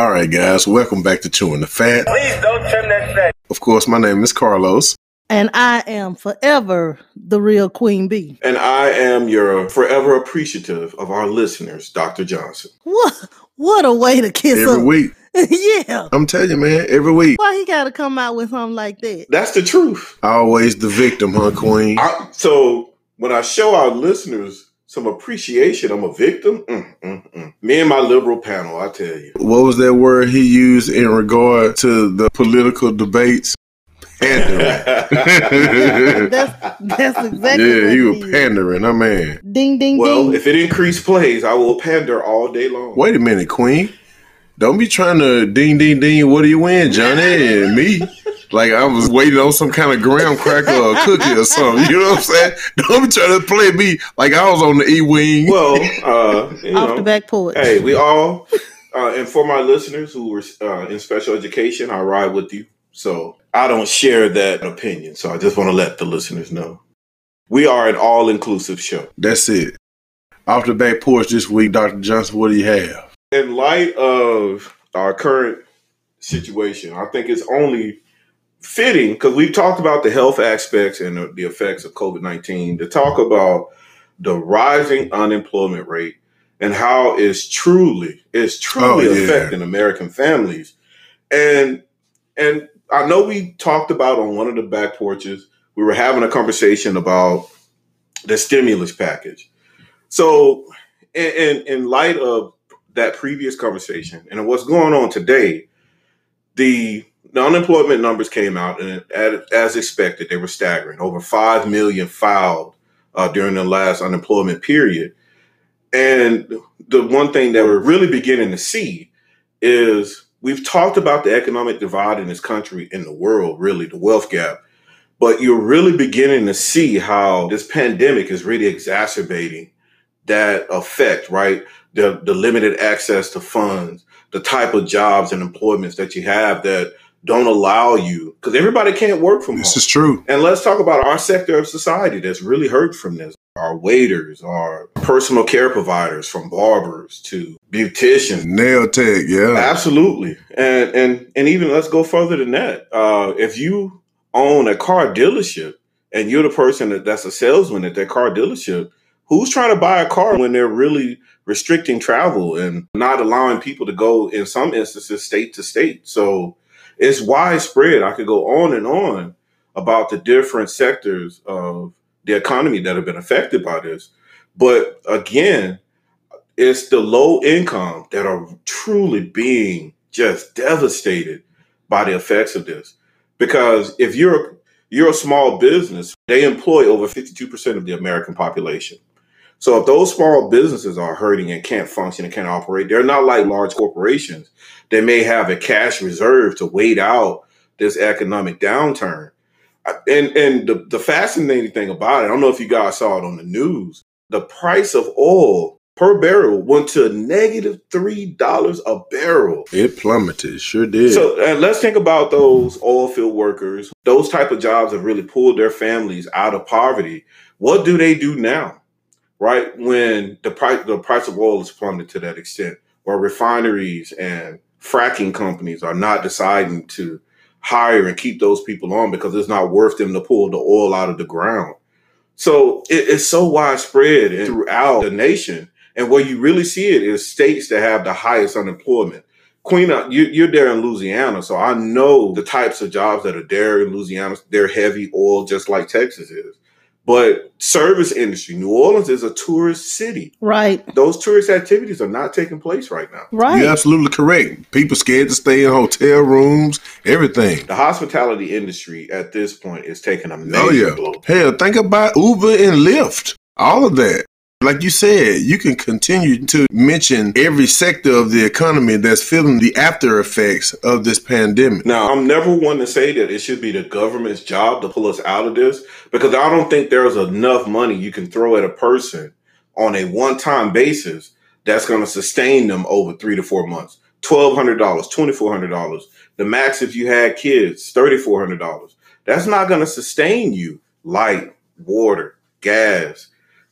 All right, guys, welcome back to Chewing the Fat. Please don't trim that fat. Of course, my name is Carlos. And I am forever the real Queen Bee. And I am your forever appreciative of our listeners, Dr. Johnson. What what a way to kiss Every up. week. yeah. I'm telling you, man, every week. Why he gotta come out with something like that? That's the truth. Always the victim, huh, Queen? I, so when I show our listeners some appreciation, I'm a victim. Mm, mm, mm. Me and my liberal panel, I tell you. What was that word he used in regard to the political debates? Pandering. That's that's exactly yeah, what he was it is. pandering, huh, man. Ding ding ding well, ding. if it increased plays, I will pander all day long. Wait a minute, Queen. Don't be trying to ding ding ding. What do you win, Johnny and me? Like I was waiting on some kind of graham cracker or cookie or something. You know what I'm saying? Don't be trying to play me like I was on the E wing. Well, uh, you Off know, the back porch. Hey, we all, uh, and for my listeners who were uh, in special education, I ride with you. So I don't share that opinion. So I just want to let the listeners know. We are an all inclusive show. That's it. Off the back porch this week, Dr. Johnson. What do you have? In light of our current situation, I think it's only fitting because we've talked about the health aspects and the, the effects of COVID 19 to talk about the rising unemployment rate and how it's truly, it's truly Oh, yeah. affecting American families. And, and I know we talked about on one of the back porches, we were having a conversation about the stimulus package. So, in, in, in light of that previous conversation and what's going on today, the, the unemployment numbers came out, and as, expected, they were staggering. Over 5 million filed uh, during the last unemployment period. And the one thing that we're really beginning to see is we've talked about the economic divide in this country, in the world, really, the wealth gap. But you're really beginning to see how this pandemic is really exacerbating that effect, right? The, the limited access to funds, the type of jobs and employments that you have that don't allow you, because everybody can't work from This home. is true. And let's talk about our sector of society that's really hurt from this. Our waiters, our personal care providers, from barbers to beauticians. Nail tech, yeah. Absolutely. And and and even let's go further than that. Uh, if you own a car dealership and you're the person that, that's a salesman at that car dealership, who's trying to buy a car when they're really restricting travel and not allowing people to go in some instances state to state? So it's widespread. I could go on and on about the different sectors of the economy that have been affected by this. But again, it's the low income that are truly being just devastated by the effects of this. Because if you're you're a small business, they employ over 52% of the American population. So if those small businesses are hurting and can't function and can't operate, they're not like large corporations. They may have a cash reserve to wait out this economic downturn. And and the, the fascinating thing about it, I don't know if you guys saw it on the news, the price of oil per barrel went to negative three dollars a barrel. It plummeted, sure did. So and let's think about those oil field workers. Those type of jobs have really pulled their families out of poverty. What do they do now? Right when the price the price of oil is plummeted to that extent, where refineries and fracking companies are not deciding to hire and keep those people on because it's not worth them to pull the oil out of the ground. So it- it's so widespread and throughout the nation. And where you really see it is states that have the highest unemployment. Queen, uh, you, you're there in Louisiana, so I know the types of jobs that are there in Louisiana. They're heavy oil, just like Texas is. But service industry, New Orleans is a tourist city. Right. Those tourist activities are not taking place right now. Right. You're absolutely correct. People scared to stay in hotel rooms, everything. The hospitality industry at this point is taking a oh, major Oh yeah. blow. Hell, think about Uber and Lyft. All of that. Like you said, you can continue to mention every sector of the economy that's feeling the after effects of this pandemic. Now, I'm never one to say that it should be the government's job to pull us out of this because I don't think there's enough money you can throw at a person on a one time basis that's going to sustain them over three to four months. $1,200, $2,400. The max, if you had kids, $3,400. That's not going to sustain you. Light, water, gas,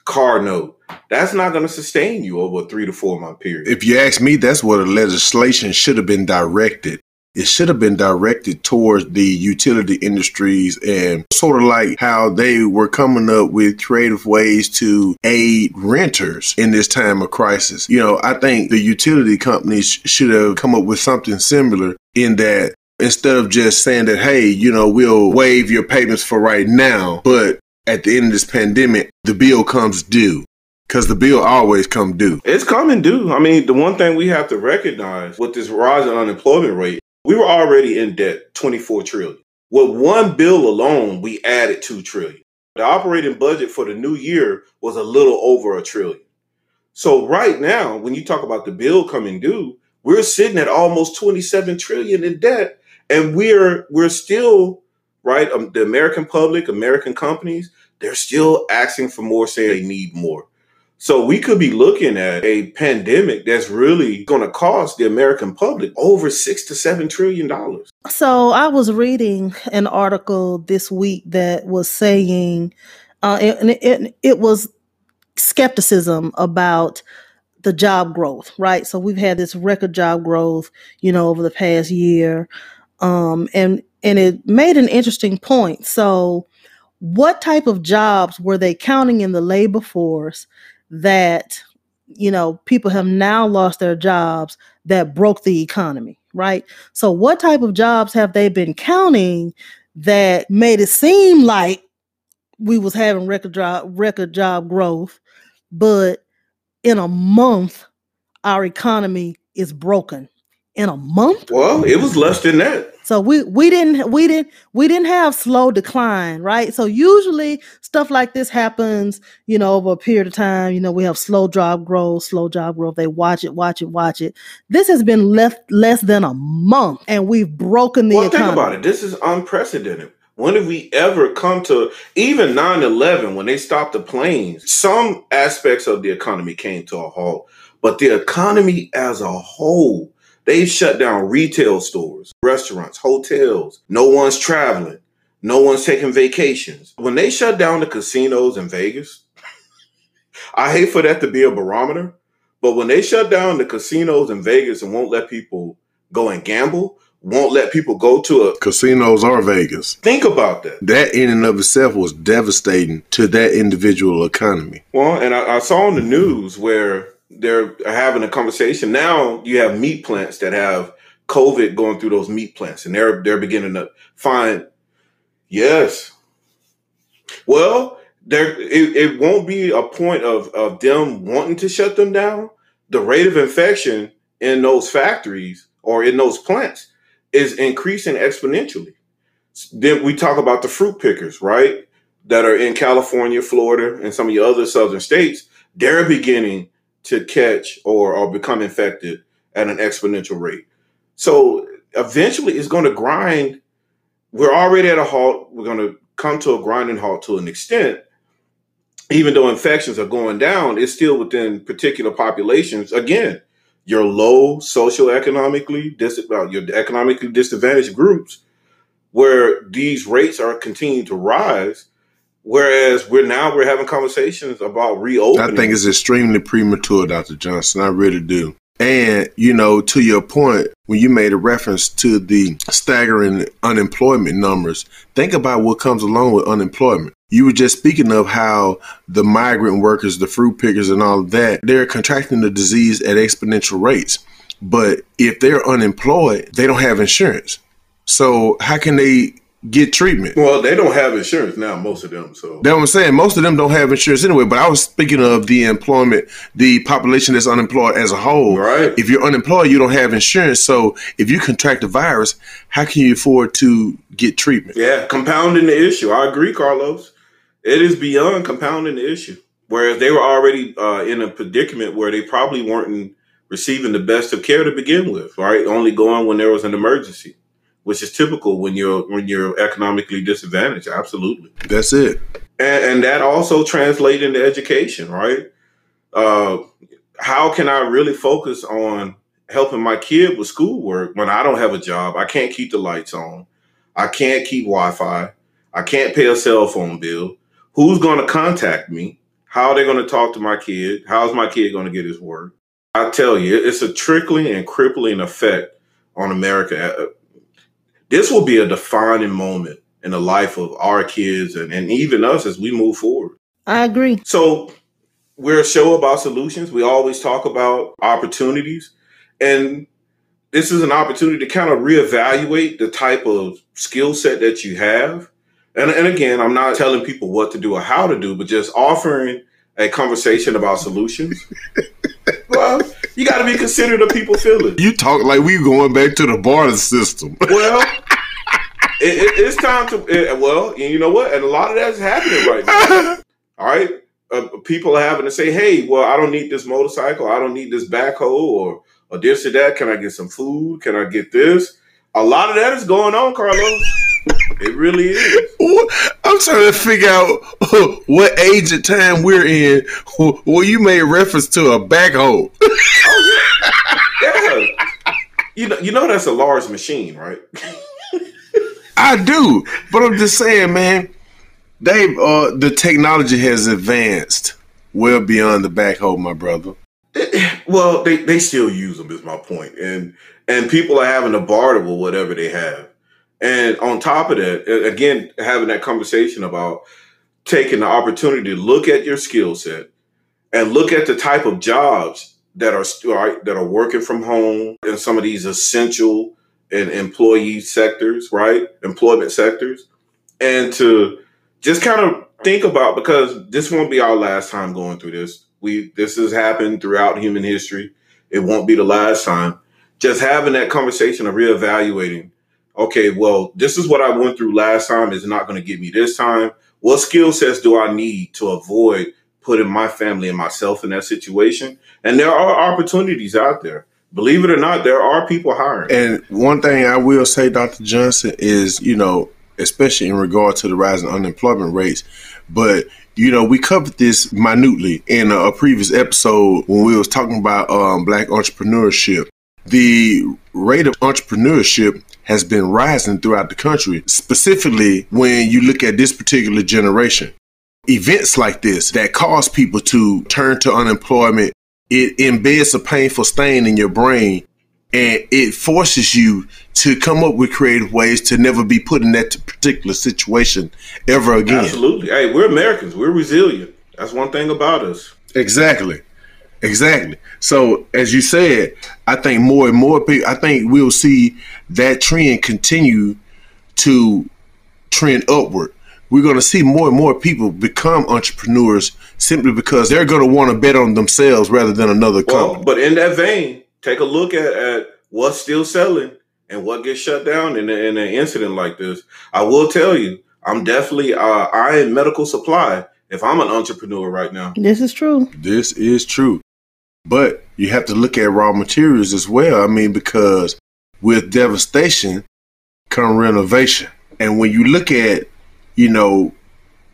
car note, that's not going to sustain you over a three to four month period. If you ask me, that's where the legislation should have been directed. It should have been directed towards the utility industries and sort of like how they were coming up with creative ways to aid renters in this time of crisis. You know, I think the utility companies should have come up with something similar in that instead of just saying that, hey, you know, we'll waive your payments for right now, but at the end of this pandemic, the bill comes due. Because the bill always come due. It's coming due. I mean, the one thing we have to recognize with this rising unemployment rate, we were already in debt 24 trillion. With one bill alone, we added 2 trillion. The operating budget for the new year was a little over a trillion. So right now, when you talk about the bill coming due, we're sitting at almost 27 trillion in debt and we're we're still right um, the American public, American companies, they're still asking for more saying they need more. So we could be looking at a pandemic that's really going to cost the American public over six to seven trillion dollars. So I was reading an article this week that was saying, uh, and it, it, it was skepticism about the job growth, right? So we've had this record job growth, you know, over the past year, um, and and it made an interesting point. So, what type of jobs were they counting in the labor force that you know people have now lost their jobs that broke the economy right? So what type of jobs have they been counting that made it seem like we was having record job record job growth but in a month our economy is broken? In a month? Well it was less than that so we we didn't we didn't we didn't have slow decline, right? So usually stuff like this happens, you know, over a period of time. You know, we have slow job growth, slow job growth. They watch it, watch it, watch it. This has been left less than a month, and we've broken the well, economy. think about it. This is unprecedented. When have we ever come to even 9 11 when they stopped the planes? Some aspects of the economy came to a halt, but the economy as a whole They've shut down retail stores, restaurants, hotels. No one's traveling. No one's taking vacations. When they shut down the casinos in Vegas, I hate for that to be a barometer, but when they shut down the casinos in Vegas and won't let people go and gamble, won't let people go to a casinos are Vegas. Think about that. That in and of itself was devastating to that individual economy. Well, and I, I saw on the news where they're having a conversation now. You have meat plants that have COVID going through those meat plants, and they're they're beginning to find yes. Well, there it, it won't be a point of of them wanting to shut them down. The rate of infection in those factories or in those plants is increasing exponentially. Then we talk about the fruit pickers, right? That are in California, Florida, and some of the other southern states. They're beginning to catch or, or become infected at an exponential rate. So eventually it's going to grind. We're already at a halt. We're going to come to a grinding halt to an extent. Even though infections are going down, it's still within particular populations. Again, your low socioeconomically dis- well, your economically disadvantaged groups, where these rates are continuing to rise, Whereas we're now we're having conversations about reopening. I think it's extremely premature, Dr. Johnson. I really do. And, you know, to your point, when you made a reference to the staggering unemployment numbers, think about what comes along with unemployment. You were just speaking of how the migrant workers, the fruit pickers, and all of that, they're contracting the disease at exponential rates. But if they're unemployed, they don't have insurance. So, how can they get treatment. Well, they don't have insurance now, most of them. So that's what I'm saying. Most of them don't have insurance anyway. But I was speaking of the employment, the population that's unemployed as a whole. Right. If you're unemployed, you don't have insurance. So if you contract the virus, how can you afford to get treatment? Yeah, compounding the issue. I agree, Carlos. It is beyond compounding the issue. Whereas they were already uh, in a predicament where they probably weren't receiving the best of care to begin with, right? Only going when there was an emergency which is typical when you're when you're economically disadvantaged. Absolutely, that's it. And, and that also translates into education, right? Uh, how can I really focus on helping my kid with schoolwork when I don't have a job? I can't keep the lights on. I can't keep Wi-Fi. I can't pay a cell phone bill. Who's going to contact me? How are they going to talk to my kid? How's my kid going to get his work? I tell you, it's a trickling and crippling effect on America. This will be a defining moment in the life of our kids and, and even us as we move forward. I agree. So we're a show about solutions. We always talk about opportunities. And this is an opportunity to kind of reevaluate the type of skill set that you have. And, and again, I'm not telling people what to do or how to do, but just offering a conversation about solutions. well, you got to be considerate of people feeling. You talk like we going back to the barter system. Well, it, it, it's time to. It, well, you know what? And a lot of that's happening right now. All right, uh, people are having to say, "Hey, well, I don't need this motorcycle. I don't need this backhoe, or or this or that. Can I get some food? Can I get this?" A lot of that is going on, Carlos. It really is. I'm trying to figure out what age of time we're in. Well, you made reference to a backhoe. You know, you know that's a large machine, right? I do, but I'm just saying, man. Dave, uh, the technology has advanced well beyond the backhoe, my brother. Well, they, they still use them, is my point, and and people are having to barter with whatever they have. And on top of that, again, having that conversation about taking the opportunity to look at your skill set and look at the type of jobs that are right, that are working from home in some of these essential and employee sectors, right? Employment sectors. And to just kind of think about because this won't be our last time going through this. We this has happened throughout human history. It won't be the last time. Just having that conversation of reevaluating okay, well, this is what I went through last time is not going to get me this time. What skill sets do I need to avoid putting my family and myself in that situation? And there are opportunities out there. Believe it or not, there are people hiring. And one thing I will say, Dr. Johnson, is, you know, especially in regard to the rising unemployment rates, but you know, we covered this minutely in a, previous episode when we was talking about um, black entrepreneurship. The rate of entrepreneurship has been rising throughout the country, specifically when you look at this particular generation. Events like this that cause people to turn to unemployment, it embeds a painful stain in your brain and it forces you to come up with creative ways to never be put in that particular situation ever again. Absolutely. Hey, we're Americans. We're resilient. That's one thing about us. Exactly. Exactly. So, as you said, I think more and more people, I think we'll see that trend continue to trend upward. We're going to see more and more people become entrepreneurs simply because they're going to want to bet on themselves rather than another well, company. But in that vein, take a look at, at what's still selling and what gets shut down in, a, in an incident like this. I will tell you, I'm definitely uh, I am medical supply if I'm an entrepreneur right now. This is true. This is true. But you have to look at raw materials as well. I mean, because with devastation come renovation. And when you look at, you know,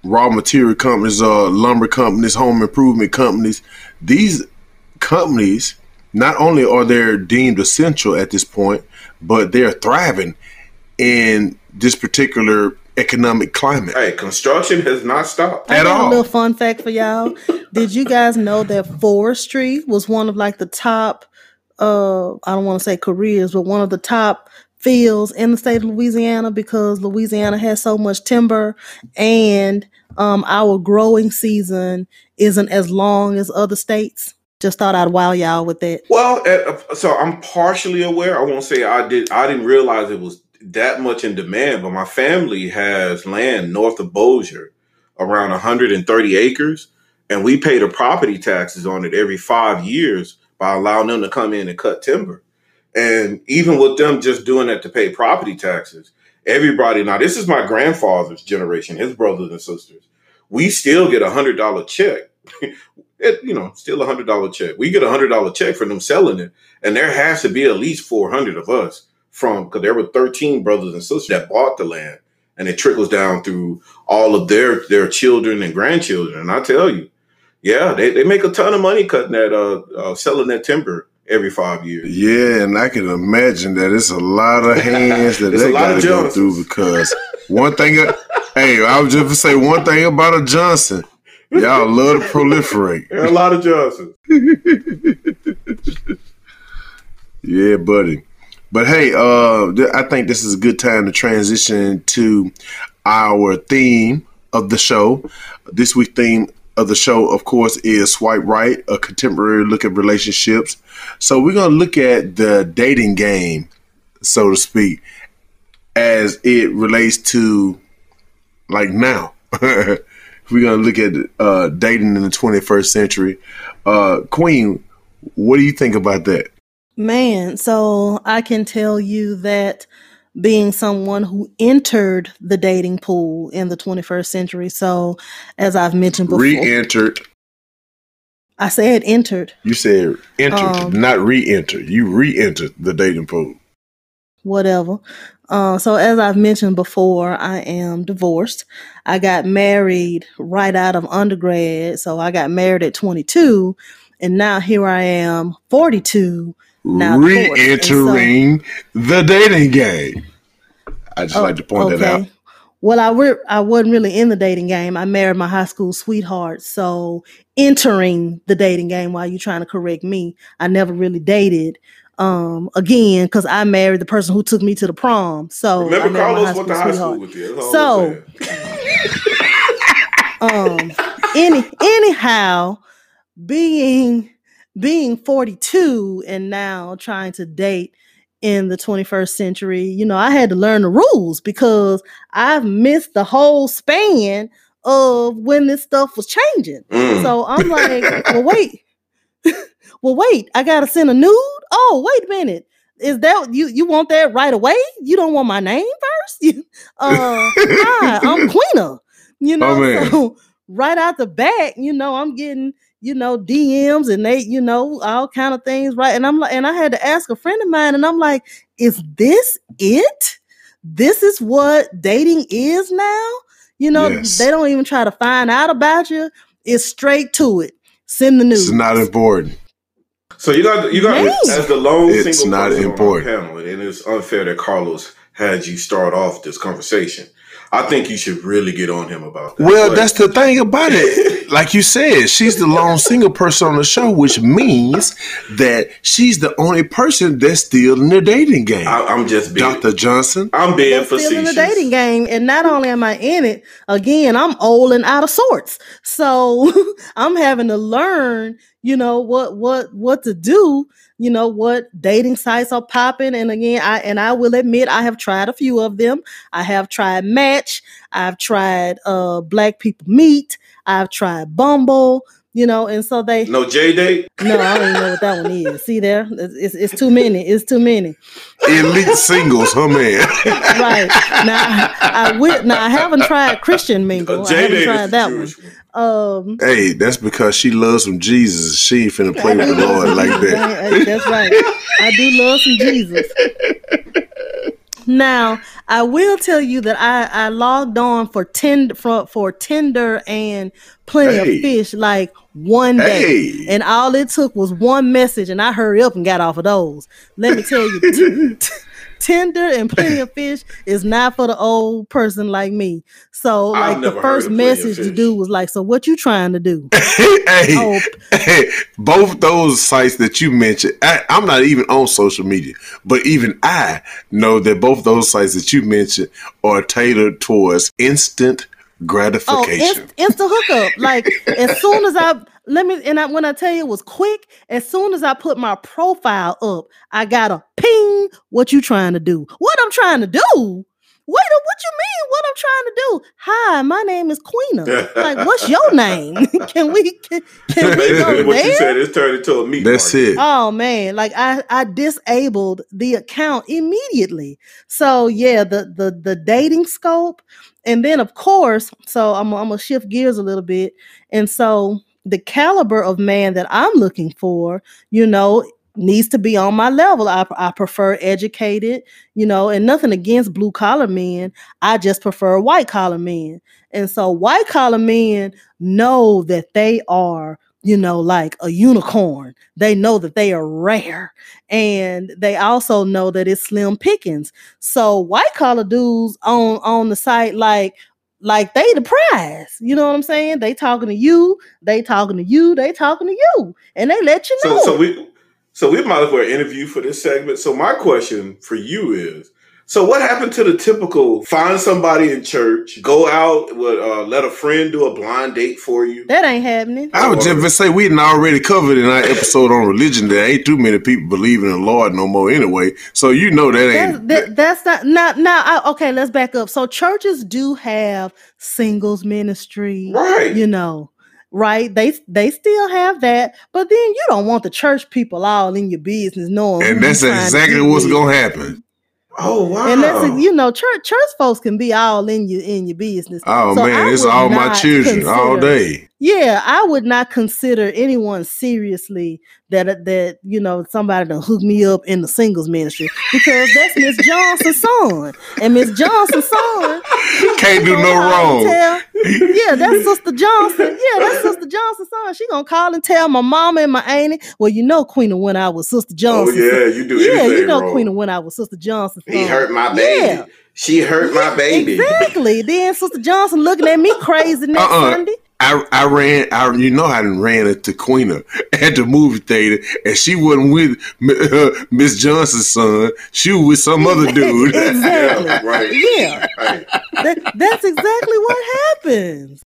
raw material companies, uh, lumber companies, home improvement companies, these companies not only are they deemed essential at this point, but they're thriving in this particular economic climate. Hey, construction has not stopped I at all. A little fun fact for y'all: Did you guys know that forestry was one of like the top? Uh, I don't want to say careers, but one of the top fields in the state of Louisiana because Louisiana has so much timber and um, our growing season isn't as long as other states. Just thought I'd wow y'all with that. Well, uh, so I'm partially aware. I won't say I did. I didn't realize it was that much in demand, but my family has land north of Bossier, around 130 acres, and we pay the property taxes on it every five years by allowing them to come in and cut timber. And even with them just doing that to pay property taxes, everybody now this is my grandfather's generation, his brothers and sisters. We still get a hundred dollar check. it, you know, still a hundred dollar check. We get a hundred dollar check for them selling it, and there has to be at least four hundred of us from because there were 13 brothers and sisters that bought the land and it trickles down through all of their their children and grandchildren and i tell you yeah they, they make a ton of money cutting that uh, uh selling that timber every five years yeah and i can imagine that it's a lot of hands that they gotta go through because one thing hey i was just to say one thing about a johnson Y'all love to proliferate. a lot of Johnsons. Yeah, buddy. But hey, uh, th- I think this is a good time to transition to our theme of the show. This week's theme of the show, of course, is Swipe Right, a contemporary look at relationships. So we're going to look at the dating game, so to speak, as it relates to like now. we're going to look at uh, dating in the 21st century. Uh, Queen, what do you think about that? Man, so I can tell you that being someone who entered the dating pool in the 21st century. So, as I've mentioned before, Re-entered. I said entered, You said entered, Um, not re-entered. You re-entered the dating pool. whatever. Uh, so, as I've mentioned before, I am divorced. I got married right out of undergrad. So, I got married at 22. And now here I am, 42. Now, Re-entering the dating game. I just Oh, like to point that out. Well, I re- I wasn't really in the dating game. I married my high school sweetheart, so entering the dating game while you're trying to correct me, I never really dated. Um, again, because I married the person who took me to the prom. So Remember, Carlos went to high school with you. So- um any anyhow being being 42 and now trying to date in the 21st century you know i had to learn the rules because i've missed the whole span of when this stuff was changing. Mm. so i'm like well wait. Well wait. I gotta send a nude? Oh wait a minute. Is that you you want that right away? You don't want my name first? Uh hi i'm queena you know? Oh, so right out the back you know i'm getting you know dms and they you know all kind of things right and i'm like and i had to ask a friend of mine and i'm like is this it this is what dating is now you know Yes. they don't even try to find out about you it's straight to it send the news It's not important. So you got you got Man. as the lone It's single not person important. on our panel, and it's unfair that Carlos had you start off this conversation. I think you should really get on him about that. Well, But- that's the thing about it. Like you said, she's the lone single person on the show, which means that she's the only person that's still in the dating game. I, I'm just being. Dr. Johnson. I'm being They're still facetious. in the dating game, and not only am I in it, again, I'm old and out of sorts. So I'm having to learn, you know, what what what to do, you know, what dating sites are popping. And again, I and I will admit I have tried a few of them. I have tried Match, I've tried uh Black People Meet, I've tried Bumble, you know, and so they No JDate. no, I don't even know what that one is. See there? It's, it's, it's too many. It's too many. Elite singles, her man. right now I, I will now I haven't tried Christian mingle. I J haven't date tried is that the one. Jewish one. Um hey, that's because she loves some Jesus. She ain't finna play with the Lord like that. That's right. I do love some Jesus. Now, I will tell you that I, I logged on for Tinder for, for Tinder and plenty Hey. of fish like one day. Hey. And all it took was one message, and I hurry up and got off of those. Let me tell you, t- t- and Plenty of Fish is not for the old person like me. So, like the first of Plenty of message the Fish. dude was like, "So what you trying to do?" hey, Oh. hey, both those sites that you mentioned, I, I'm not even on social media, but even I know that both those sites that you mentioned are tailored towards instant oh, gratification. Oh, gratification. inst- instant hookup! Like as soon as I let me, and I, when I tell you it was quick, as soon as I put my profile up, I got a. What you trying to do? What I'm trying to do? Wait, what you mean? What I'm trying to do? Hi, my name is Queena. like, what's your name? can we can, can we Basically, go what you said is turned into a meat. That's market. it. Oh man, like I I disabled the account immediately. So yeah, the the the dating scope and then of course, so I'm I'm gonna shift gears a little bit. And so the caliber of man that I'm looking for, you know, needs to be on my level. I I prefer educated, you know, and nothing against blue collar men. I just prefer white collar men. And so white collar men know that they are you know, like a unicorn. They know that they are rare. And they also know that it's slim pickings. So white collar dudes on on the site, like, like they the prize. You know what I'm saying? They talking to you, they talking to you, they talking to you, and they let you know. So, so we, so we might as well interview for this segment. So my question for you is: So what happened to the typical find somebody in church, go out, with, uh, let a friend do a blind date for you? that ain't happening. I would just say we didn't already covered in our episode on religion that ain't too many people believing in the Lord no more anyway. So you know that That's, ain't. that, that's not not now. Okay, let's back up. So churches do have singles ministry, Right. You know, right? They they still have that, but then you don't want the church people all in your business knowing. and that's trying to exactly what's gonna happen. Oh wow! And that's you know, church church folks can be all in your in your business. Oh So I man, it's all my children all day. Yeah, I would not consider anyone seriously that uh, that you know somebody to hook me up in the singles ministry because that's Miss Johnson's son, and Miss Johnson's son Can't do no wrong. tell- yeah, that's Sister Johnson. Yeah, that's Sister Johnson's son. She gonna call and tell my mama and my auntie. Well, you know, Queen went out with Sister oh, Johnson. oh yeah, you do yeah, you know, wrong. Queen went out with Sister Johnson. he hurt my baby. Yeah. She hurt my baby. Exactly. Then Sister Johnson looking at me crazy next Uh-uh. Sunday. I, I ran, I you know I done ran into Queena at the movie theater, and she wasn't with uh, Miss Johnson's son. She was with some other dude. exactly. Yeah, right. Yeah, Right. that, that's exactly what happens.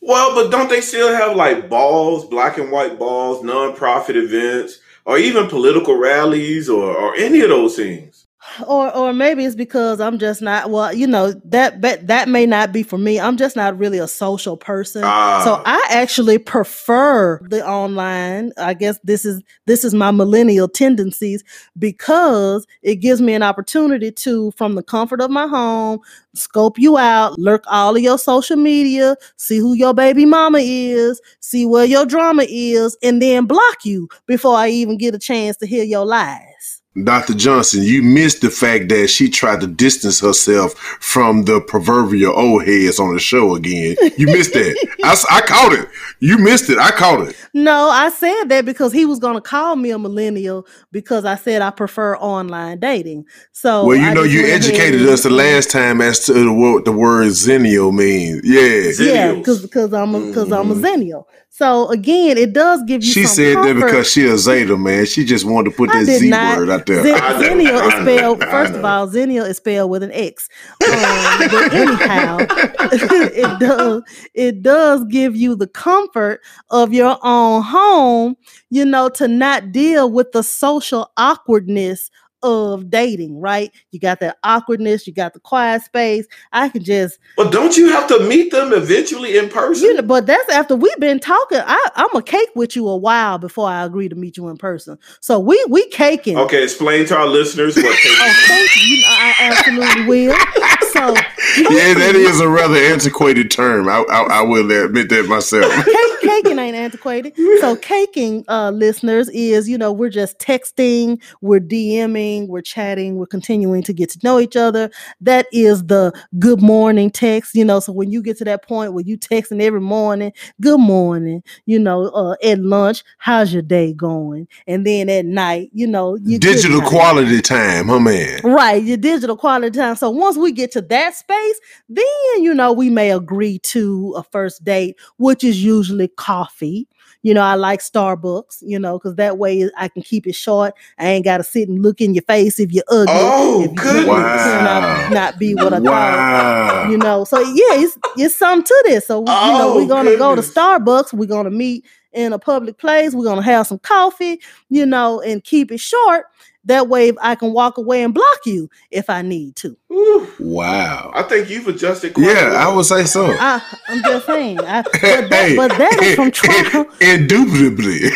Well, but don't they still have like balls, black and white balls, non-profit events, or even political rallies, or or any of those things? Or, or maybe it's because I'm just not. Well, you know that that that may not be for me. I'm just not really a social person. Ah. So I actually prefer the online. I guess this is this is my millennial tendencies because it gives me an opportunity to, from the comfort of my home, scope you out, lurk all of your social media, see who your baby mama is, see where your drama is, and then block you before I even get a chance to hear your lies. Dr. Johnson, you missed the fact that she tried to distance herself from the proverbial old heads on the show again. You missed that. I caught it. You missed it. I caught it. No, I said that because he was going to call me a millennial because I said I prefer online dating. So well, you I know, you educated us the last time as to the, what the word xennial means. Yeah. Yeah, Xennials. because because I'm a because I'm a Mhm. xennial. So again, it does give you. She said that because she a Zeta, man. She just wanted to put I that Z not. word out there. Zen- I Xennial is spelled. First of all, Xennial is spelled with an X. Um, but anyhow, it does it does give you the comfort of your own home. You know, to not deal with the social awkwardness of dating. Right? You got that awkwardness. You got the quiet space. I can just But don't you have to meet them eventually in person? you know, but that's after we've been talking. I, I'm a cake with you a while before I agree to meet you in person. So we we caking. okay, explain to our listeners what. Oh, thank you. You know, I absolutely will. So yeah, that is a rather antiquated term. I, I, I will admit that myself. cake, caking ain't antiquated. So caking, uh, listeners, is you know we're just texting, we're DMing, we're chatting, we're continuing to get to know each other. That is the good morning text. You know, so when you get to that point where you texting every morning, good morning. You know, uh, at lunch, how's your day going? And then at night, you know, you Digital quality time, huh, man? Right, your digital quality time. So once we get to that space, then you know we may agree to a first date, which is usually coffee. You know, I like Starbucks, you know, because that way I can keep it short. I ain't got to sit and look in your face if you're ugly. Oh, if you goodness. turn Wow. not be what I thought. Wow. You know, so yeah, it's it's something to this. So you know, Oh, we're gonna go to. Starbucks. We're gonna meet in a public place. We're gonna have some coffee. You know, and keep it short. That way, I can walk away and block you if I need to. Whew. Wow. I think you've adjusted. Quite Yeah, well. I would say so. I, I'm just saying. I, but, that, Hey, but that is from trial. Indubitably.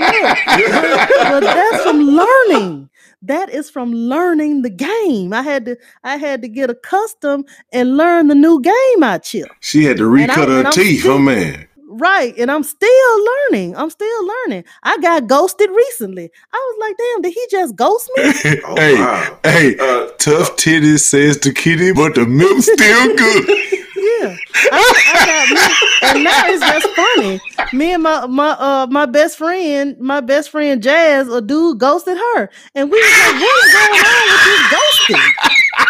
but that's from learning. That is from learning the game. I had to. I had to get accustomed and learn the new game out here. she had to And recut I- her teeth, still- huh, man? Right. And I'm still learning. I'm still learning. I got ghosted recently. I was like, damn, did he just ghost me? Oh, hey, wow. hey, Uh, tough titties says to kitty, but the milk's still good. Yeah. I, I got me. And now it's just funny. Me and my my uh my best friend, my best friend Jazz, a dude ghosted her. And we was like, what is going on with this ghosting?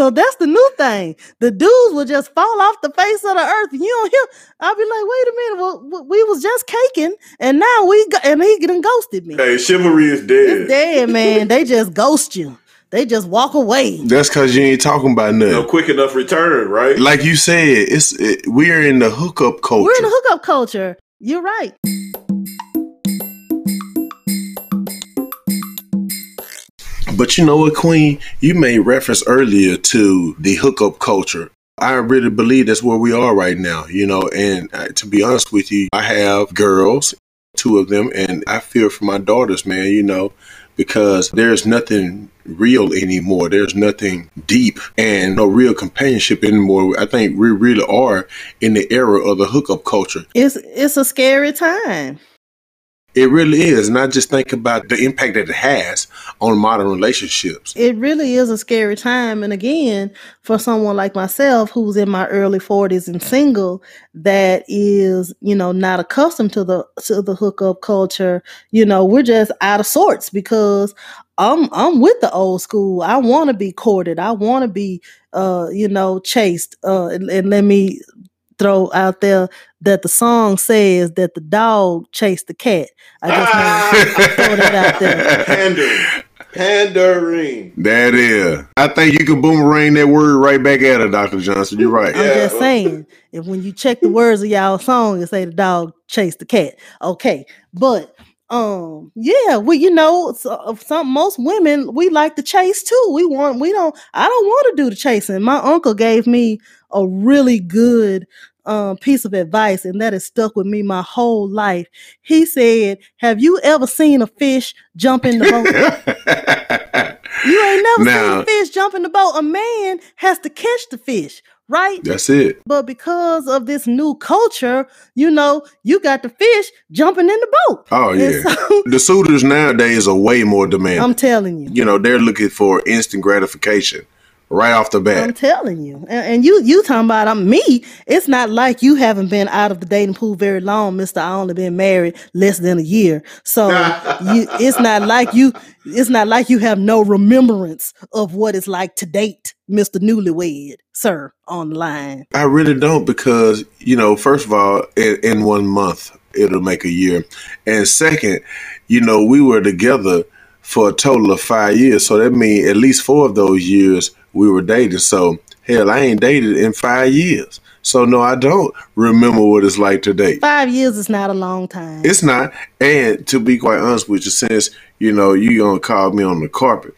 So that's the new thing. The dudes will just fall off the face of the earth. You don't hear. I'll be like, wait a minute. Well, we was just caking, and now we got, and he getting ghosted me. Hey, chivalry is dead. It's dead, man. they just ghost you. They just walk away. That's because you ain't talking about nothing. No quick enough return, right? Like you said, it's it, we're in the hookup culture. We're in the hookup culture. You're right. But you know what, Queen? You made reference earlier to the hookup culture. I really believe that's where we are right now, you know. And uh, to be honest with you, I have girls, two of them, and I fear for my daughters, man, you know, because there's nothing real anymore. There's nothing deep and no real companionship anymore. I think we really are in the era of the hookup culture. It's it's a scary time. It really is. And I just think about the impact that it has on modern relationships. It really is a scary time. And again, for someone like myself who's in my early 40s and single, that is, you know, not accustomed to the to the hookup culture, you know, we're just out of sorts because I'm I'm with the old school. I want to be courted. I want to be uh, you know, chased. Uh and, and let me throw out there that the song says that the dog chased the cat. I just want to throw that out there. Pandering. Pandering. That is. I think you can boomerang that word right back at her, Dr. Johnson. You're right. I'm Yeah. just saying, if when you check the words of y'all song, it say the dog chased the cat. Okay, but um, yeah, well you know, so, some most women we like to chase too. We want we don't. I don't want to do the chasing. My uncle gave me a really good um piece of advice, and that has stuck with me my whole life. He said, "Have you ever seen a fish jump in the boat?" You ain't never Now- seen a fish jump in the boat. A man has to catch the fish, right? That's it. But because of this new culture, you know, you got the fish jumping in the boat. Oh, yeah. so, The suitors nowadays are way more demanding. I'm telling you. you know, they're looking for instant gratification right off the bat. I'm telling you, and, and you you talking about um, me? It's not like you haven't been out of the dating pool very long, Mister. I only been married less than a year, so you. It's not like you. It's not like you have no remembrance of what it's like to date, Mister Newlywed, sir, online. I really don't because, you know, first of all, in, in one month, it'll make a year. And second, you know, we were together for a total of five years. So that means at least four of those years we were dating. So, hell, I ain't dated in five years. So, no, I don't remember what it's like to date. Five years is not a long time. It's not. And to be quite honest with you, since, you know, you to call me on the carpet,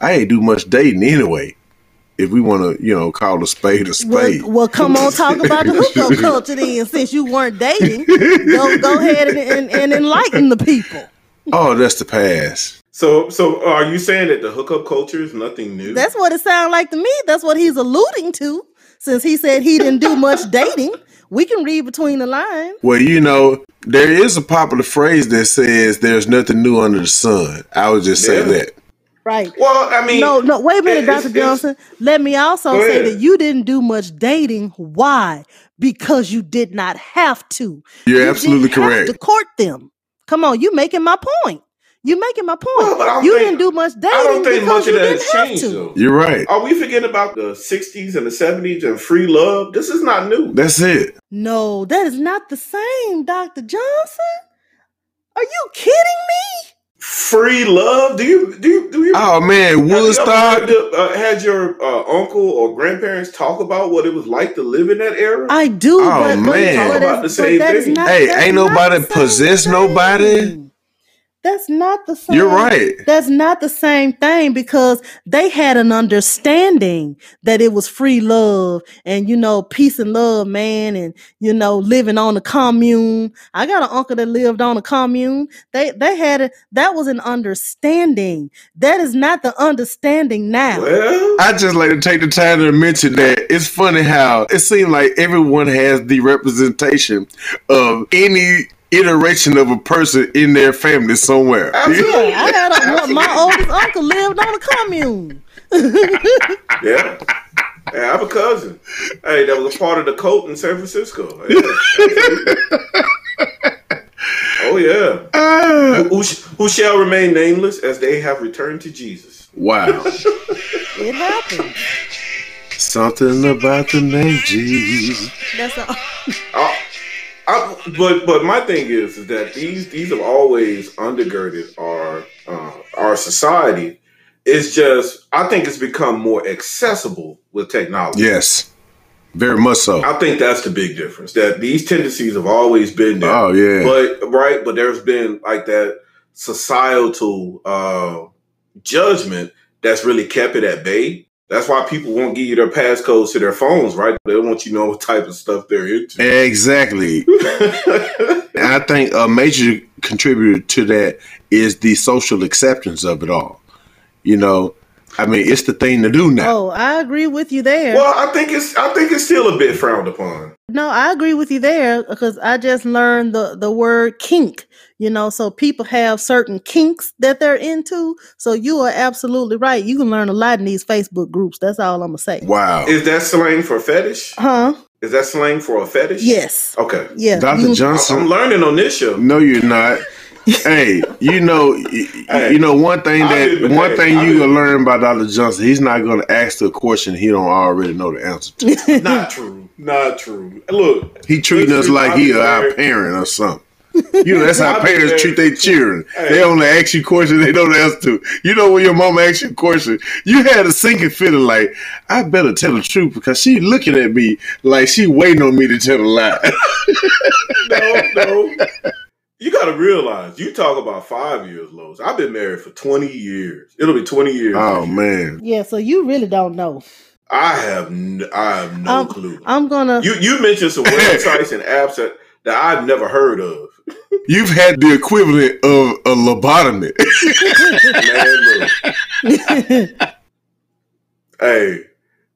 I ain't do much dating anyway. If we want to, you know, call a spade a spade. Well, well, come on, talk about the hookup culture then. Since you weren't dating, go go ahead and, and, and enlighten the people. Oh, that's the past. So, so uh, are you saying that the hookup culture is nothing new? That's what it sounds like to me. That's what he's alluding to. Since he said he didn't do much dating, we can read between the lines. Well, you know, there is a popular phrase that says there's nothing new under the sun. I would just say that. Right. well, I mean, No, no, wait a minute, Dr. Johnson. Let me also say ahead. that you didn't do much dating. Why? Because you did not have to. You're You absolutely didn't have correct. to court them. Come on, you making my point. You making my point. Well, but I don't you think- didn't do much dating I don't think because much of you that didn't has have changed, to. though. You're right. Are we forgetting about the 60s and the 70s and free love? This is not new. That's it. No, that is not the same, Dr. Johnson. Are you kidding me? Free love? Do you do you do you Oh man, have you ever Woodstock. heard uh, had your uh, uncle or grandparents talk about what it was like to live in that era? I do, Oh, but, but, man. but Talk about the same thing. not- Hey, ain't nobody possess nobody. That's not the same. You're right. That's not the same thing because they had an understanding that it was free love and you know peace and love, man, and you know living on a commune. I got an uncle that lived on a commune. They they had it. That was an understanding. That is not the understanding now. well, I just like to take the time to mention that it's funny how it seems like everyone has the representation of any iteration of a person in their family somewhere. Absolutely. I had a, my oldest uncle lived on a commune. yeah. Hey, I have a cousin. Hey, that was a part of the cult in San Francisco. Yeah, oh yeah. Ah, Who, sh- who shall remain nameless as they have returned to Jesus? wow. It happened. Something about the name Jesus. That's all. I, I, but but my thing is is that these these have always undergirded our uh, our society. It's just I think it's become more accessible with technology. Yes, very much so. I think that's the big difference. That these tendencies have always been there. Oh yeah, But right, but there's been like that societal uh judgment that's really kept it at bay. That's why people won't give you their passcodes to their phones, right? They don't want you to know what type of stuff they're into. exactly. I think a major contributor to that is the social acceptance of it all. You know, I mean, it's the thing to do now. Oh, I agree with you there. well, I think it's I think it's still a bit frowned upon. No, I agree with you there because I just learned the the word kink. You know, so people have certain kinks that they're into. So you are absolutely right. You can learn a lot in these Facebook groups. That's all I'm gonna say. Wow, Is that slang for fetish? Huh? Is that slang for a fetish? Yes. Okay. Yeah. Dr. Johnson, I'm learning on this show. No, you're not. Hey, you know, Hey, you know one thing that one thing you didn't- gonna learn about Dr. Johnson. He's not gonna ask the question he don't already know the answer to. Not true. Not true. Look, He treating us like he been our parent or something. You know, that's how parents treat their children. Hey. They only ask you questions they don't answer to. You know, when your mom asks you a question, you had a sinking feeling like, I better tell the truth because she looking at me like she waiting on me to tell a lie. no, no. You got to realize, you talk about five years, Lowe's. I've been married for 20 years. It'll be 20 years. oh next man. yeah. So you really don't know. I have n- I have no Um, clue. I'm gonna. You you mentioned some websites and apps that, that I've never heard of. You've had the equivalent of a lobotomy. Man, look. hey,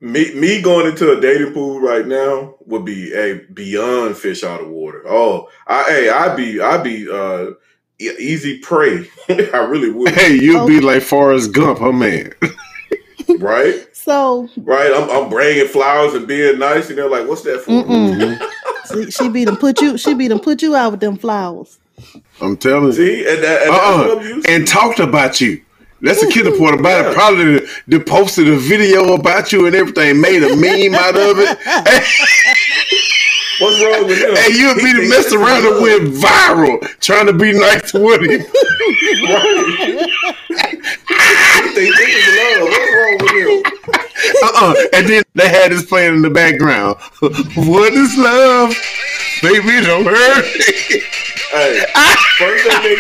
me me going into a dating pool right now would be a beyond fish out of water. Oh, I hey, I'd be I'd be uh e- easy prey. I really would. hey, you'll Oh. be like Forrest Gump, huh man? Right? so Right? I'm I'm bringing flowers and being nice, and they're like, "What's that for?" Mm-mm. see, she be them put you. She be them put you out with them flowers. I'm telling you. See, and, that, and that's Uh-uh. what I'm used to. and talked about you. That's the killer part about it. Probably the, the posted a video about you and everything, made a meme out of it. What's wrong with him? and you'll He be the mess around and went viral trying to be nice to Woody. Thinks this is love. What's wrong with him? Uh-uh. And then they had this playing in the background. what is love? Baby, don't hurt me. Hey, first they make.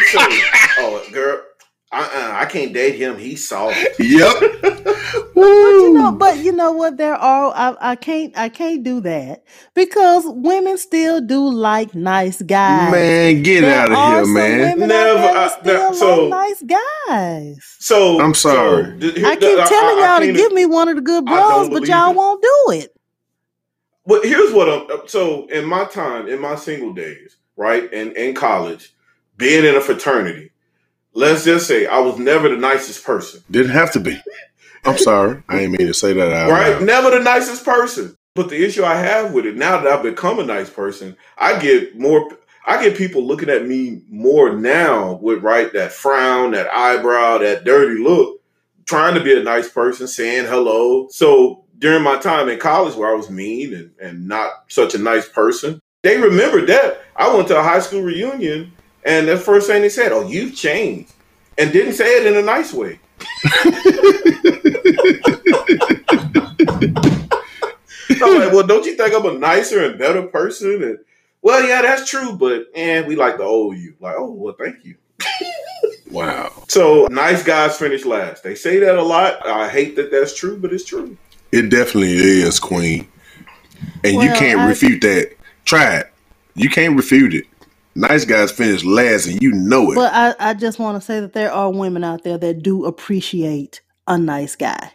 Oh, girl, uh-uh, I can't date him. He's soft. Yep. But you know, but you know what? There are I, I can't I can't do that because women still do like nice guys. Man, get There out of are here, some man. Women Never, out there uh, that still that- so- like nice guys. So I'm sorry. so, th- I th- keep telling y'all to can't- give me one of the good bros, but y'all it. won't do it. But here's what I'm. So in my time, in my single days, right, and in college, being in a fraternity, let's just say I was never the nicest person. Didn't have to be. I'm sorry. I didn't mean to say that out right? loud. Never the nicest person. But the issue I have with it now that I've become a nice person, I get more. I get people looking at me more now with right that frown, that eyebrow, that dirty look, trying to be a nice person, saying hello. So during my time in college where I was mean and, and not such a nice person, they remembered that. I went to a high school reunion and the first thing they said, Oh, you've changed. And didn't say it in a nice way. I'm like, well, don't you think I'm a nicer and better person? And well, yeah, that's true, but eh, we like to owe you. Like, oh, well, thank you. Wow. So nice guys finish last. They say that a lot. I hate that that's true, but it's true. It definitely is, Queen. And you can't I- refute that. Try it. You can't refute it. Nice guys finish last, and you know it. But I, I just want to say that there are women out there that do appreciate a nice guy.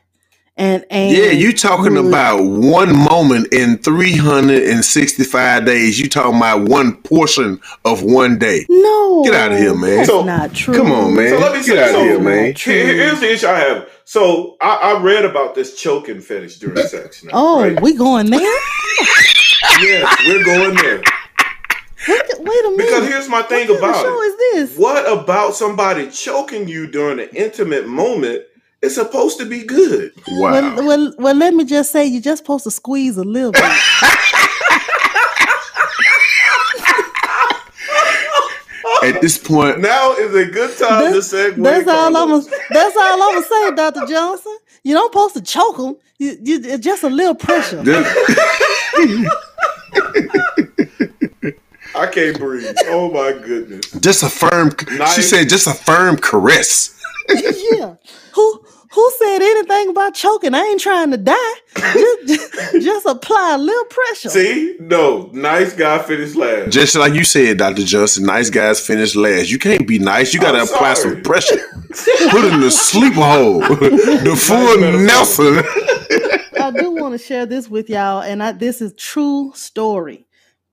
And and yeah, you talking would- about one moment in 365 days. You talking about one portion of one day. no Get out of here, man. That's So, not true. Come on, man. So let me Get say out of so- here, man. True. Here's the issue I have. So I, I read about this choking fetish during sex. Now, Oh, right? we going there? yes, we're going there. Wait, wait a minute. Because here's my thing what kind of about show it. is this? What about somebody choking you during an intimate moment It's supposed to be good. Wow. Well, well, well, let me just say, you're just supposed to squeeze a little bit. At this point, Now is a good time That's- to segue. That's all I'm. Carlos. Gonna, that's all I'm gonna say, Doctor Johnson. You don't supposed to choke them. You, you it's just a little pressure. this- I can't breathe. Oh my goodness. just a firm. She said, just a firm caress. yeah. Who who said anything about choking? I ain't trying to die. Just, just, just apply a little pressure. See, no, nice guy finished last. Just like you said, Dr. Johnson, nice guys finish last. You can't be nice. You got to I'm apply sorry. some pressure. Put in the sleeper hole. the full Nice. Nelson. I do want to share this with y'all, and I, this is true story.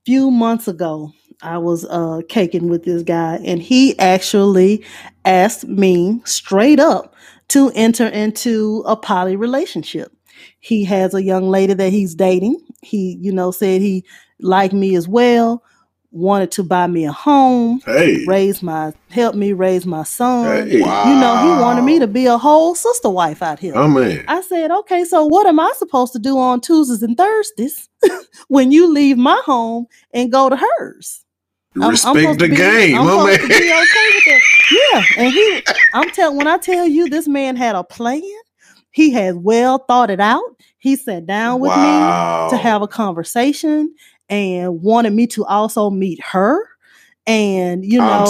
Few months ago, I was uh, caking with this guy, and he actually asked me straight up to enter into a poly relationship. He has a young lady that he's dating. He, you know, said he liked me as well, wanted to buy me a home, Hey. raise my, help me raise my son. Hey. You know, he wanted me to be a whole sister wife out here. Oh, man. I said, okay, so what am I supposed to do on Tuesdays and Thursdays when you leave my home and go to hers? I'm- I'm Respect supposed the be- game, I'm my supposed to be okay with that. Yeah, and he, I'm telling when I tell you this man had a plan, he had well thought it out. He sat down with wow. me to have a conversation and wanted me to also meet her. And you know,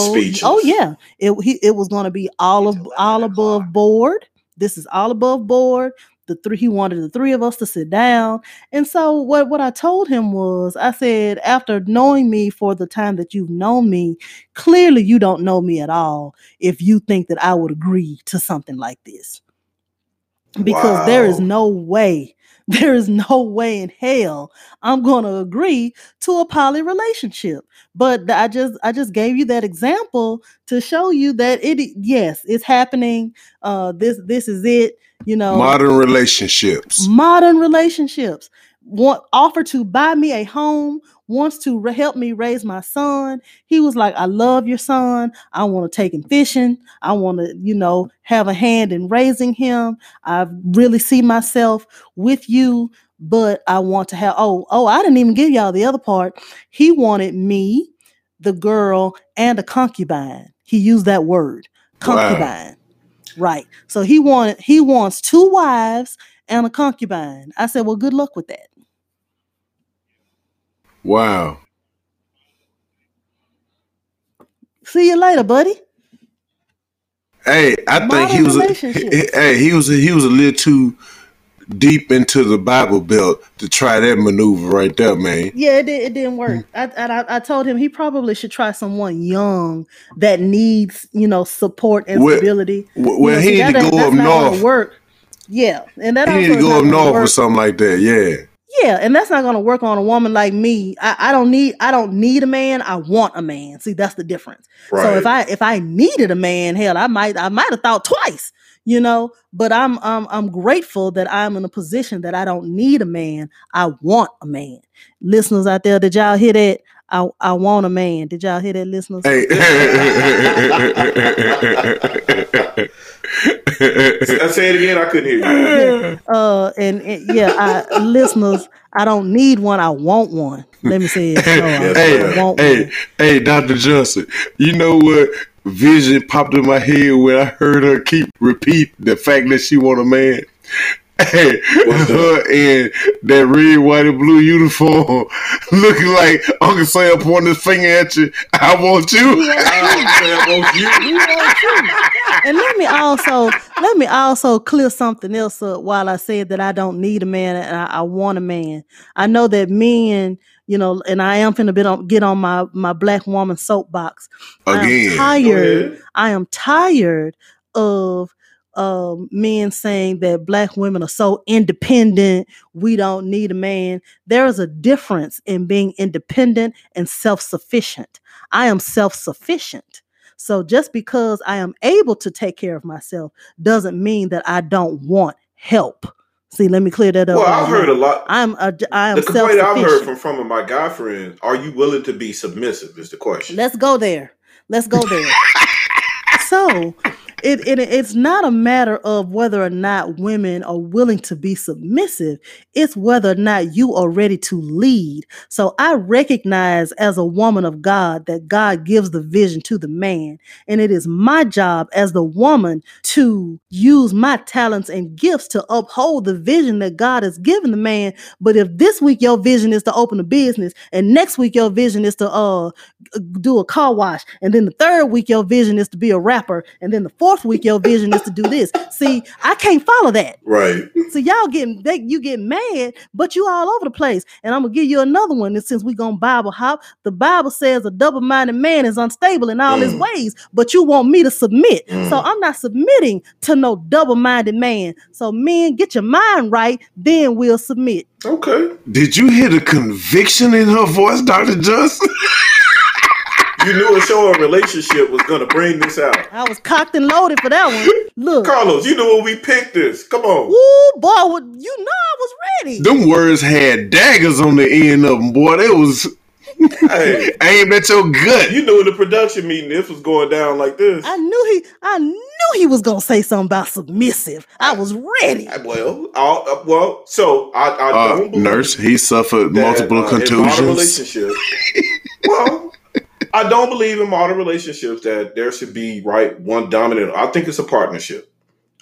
oh yeah, it he, it was going to be all of all above board. This is all above board. The three he wanted the three of us to sit down. And so what what I told him was I said after knowing me for the time that you've known me, clearly you don't know me at all if you think that I would agree to something like this. Because there is no way there is no way in hell I'm going to agree to a poly relationship. But I just I just gave you that example to show you that it yes, it's happening. Uh this this is it, you know Modern relationships. modern relationships want offer to buy me a home wants to re- help me raise my son. He was like i love your son. I want to take him fishing. I want to you know have a hand in raising him. I really see myself with you but i want to have oh oh i didn't even give y'all the other part. He wanted me the girl and a concubine. He used that word Wow. concubine right. So he wanted he wants two wives and a concubine. I said well good luck with that Wow. see you later buddy Hey, I think he was. A, hey, he was. A, he was a little too deep into the Bible Belt to try that maneuver right there, man. yeah it, did, it didn't work hmm. I, I, I told him he probably should try someone young that needs you know support and Well, stability W- You know, he need to go up north. work yeah and that He need to go up north or something like that. Yeah. Yeah, and that's not going to work on a woman like me. I, I don't need I don't need a man. I want a man. See, that's the difference. So if I if I needed a man, hell, I might I might have thought twice, you know. But I'm I'm I'm grateful that I'm in a position that I don't need a man. I want a man. Listeners out there, did y'all hear that? I I want a man. Did y'all hear that, listeners? Hey. I say it again. I couldn't hear you. Uh, and, and yeah, I, listeners, I don't need one. I want one. Let me say it. I hey, hey, one. hey, Dr. Johnson, you know what vision popped in my head when I heard her keep repeat the fact that she want a man? Hey, What's her in that red, white, and blue uniform, looking like Uncle Sam pointing his finger at you. I want you. I want you. We want you. And let me also let me also clear something else up while I said that I don't need a man and I, I want a man. I know that men, you know, and I am finna bit on, get on my my black woman soapbox. I am Again. Tired. I am tired of um, men saying that black women are so independent. We don't need a man. There is a difference in being independent and self sufficient. I am self sufficient. So just because I am able to take care of myself doesn't mean that I don't want help. See, let me clear that up. Well, I've heard a lot. I'm a, I am The complaint I've heard from some of my guy friends: Are you willing to be submissive? Is the question. Let's go there. Let's go there. so, it, it it's not a matter of whether or not women are willing to be submissive. It's whether or not you are ready to lead. So I recognize as a woman of God that God gives the vision to the man, and it is my job as the woman to use my talents and gifts to uphold the vision that God has given the man. But if this week your vision is to open a business, and next week your vision is to uh do a car wash, and then the third week your vision is to be a rapper, and then the fourth week your vision is to do this. See, I can't follow that. Right. So y'all getting they, you get mad, but you all over the place. And I'm gonna give you another one. And since we gonna Bible hop, the Bible says a double-minded man is unstable in all his Mm. ways, but you want me to submit. Mm. So I'm not submitting to no double-minded man. So men, get your mind right, then we'll submit. Okay. Did you hear the conviction in her voice, Dr. Johnson? You knew a show or relationship was gonna bring this out. I was cocked and loaded for that one. Look. Carlos, you knew when we picked this. Come on. Woo, boy, you know I was ready. Them words had daggers on the end of them, boy. They was Hey, aimed at your gut. you knew in the production meeting this was going down like this. I knew he I knew he was gonna say something about submissive. I was ready. Well, I'll, uh, well, so I, I Uh, don't believe nurse, he suffered that, multiple uh, in modern contusions. relationships. well, I don't believe in modern relationships that there should be right one dominant. I think it's a partnership.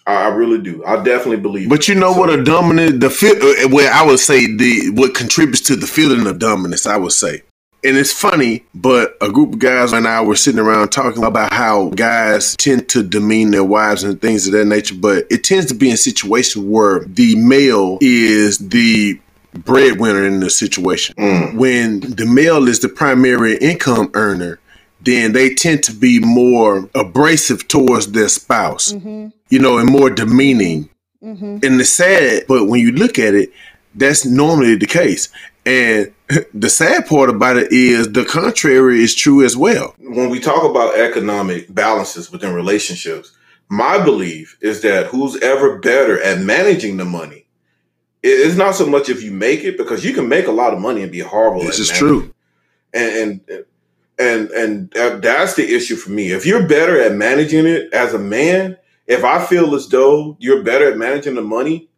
I, really do. I definitely believe. But you know what a dominant the feel uh, well I would say the what contributes to the feeling of dominance I would say. And it's funny, but a group of guys and I were sitting around talking about how guys tend to demean their wives and things of that nature, but it tends to be in situations where the male is the breadwinner in the situation. Mm. When the male is the primary income earner, then they tend to be more abrasive towards their spouse, Mm-hmm. you know, and more demeaning Mm-hmm. and it's sad, but when you look at it, that's normally the case. And the sad part about it is the contrary is true as well. when we talk about economic balances within relationships, my belief is that who's ever better at managing the money. It- It's not so much if you make it because you can make a lot of money and be horrible. This is true. and and and and that's the issue for me. If you're better at managing it as a man, if I feel as though you're better at managing the money,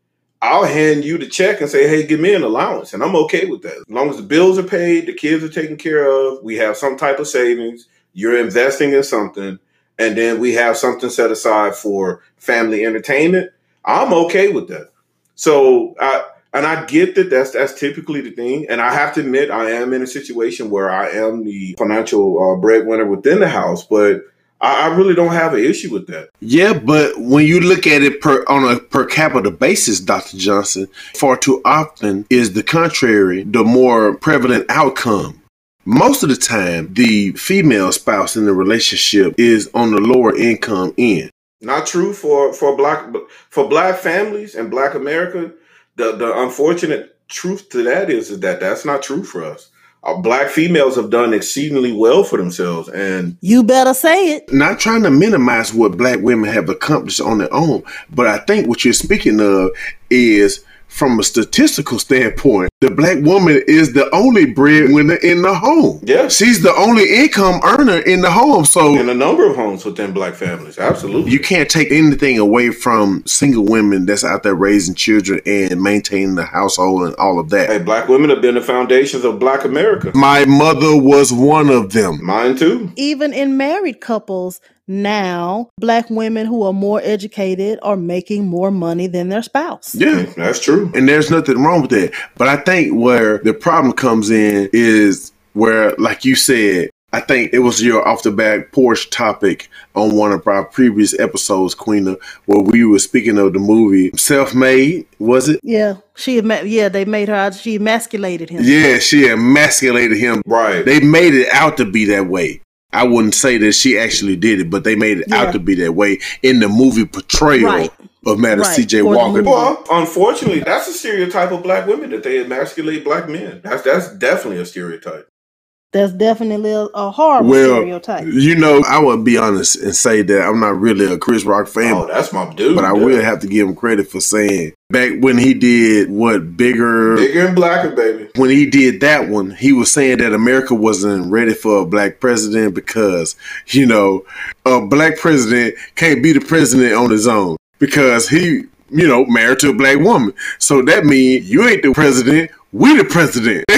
I'll hand you the check and say, "Hey, give me an allowance," and I'm okay with that. As long as the bills are paid, the kids are taken care of, we have some type of savings, you're investing in something, and then we have something set aside for family entertainment. I'm okay with that. So I and I get that that's that's typically the thing. And I have to admit, I am in a situation where I am the financial uh, breadwinner within the house, but I, I really don't have an issue with that. Yeah, but when you look at it per on a per capita basis, Dr. Johnson, far too often is the contrary, the more prevalent outcome. Most of the time, the female spouse in the relationship is on the lower income end. Not true for for black for black families and Black America. The the unfortunate truth to that is, is that that's not true for us. Our black females have done exceedingly well for themselves, and You better say it. Not trying to minimize what black women have accomplished on their own, but I think what you're speaking of is from a statistical standpoint, the black woman is the only breadwinner in the home. yes, She's the only income earner in the home. So in a number of homes within black families, absolutely. you can't take anything away from single women that's out there raising children and maintaining the household and all of Hey, that. black women have been the foundations of black America. My mother was one of them. Mine too. Even in married couples now, black women who are more educated are making more money than their spouse. Yeah. That's true. And there's nothing wrong with that. But I think where the problem comes in is where, like you said, I think it was your off the back porch topic on one of our previous episodes, Queena, where we were speaking of the movie Self Made, was it? Yeah, she ema- yeah they made her she emasculated him. Yeah, she emasculated him. Right. They made it out to be that way. I wouldn't say that she actually did it, but they made it Yeah. out to be that way in the movie portrayal Right. of Madam Right. C.J. Walker. well, unfortunately, that's a stereotype of black women that they emasculate black men. That's that's definitely a stereotype. That's definitely a, a horrible Well, stereotype. You know, I would be honest and say that I'm not really a Chris Rock fan, Oh, that's my dude. but I yeah. will have to give him credit for saying back when he did what bigger Bigger and blacker, baby. when he did that one, he was saying that America wasn't ready for a black president because, you know, a black president can't be the president on his own because he, you know, married to a black woman. So that means you ain't the president, we the president.